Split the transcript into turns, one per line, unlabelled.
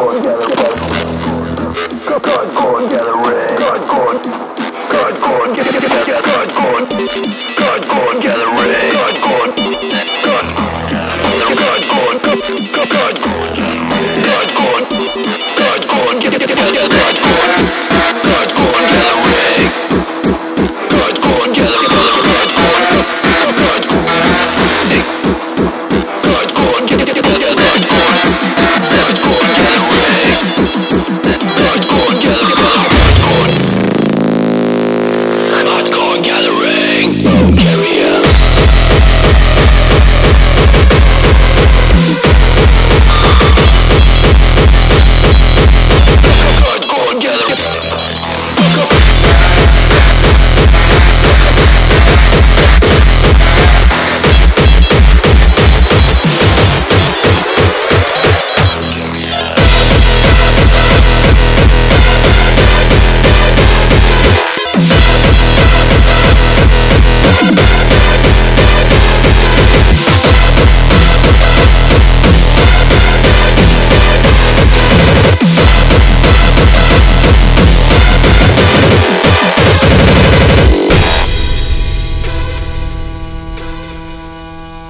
forward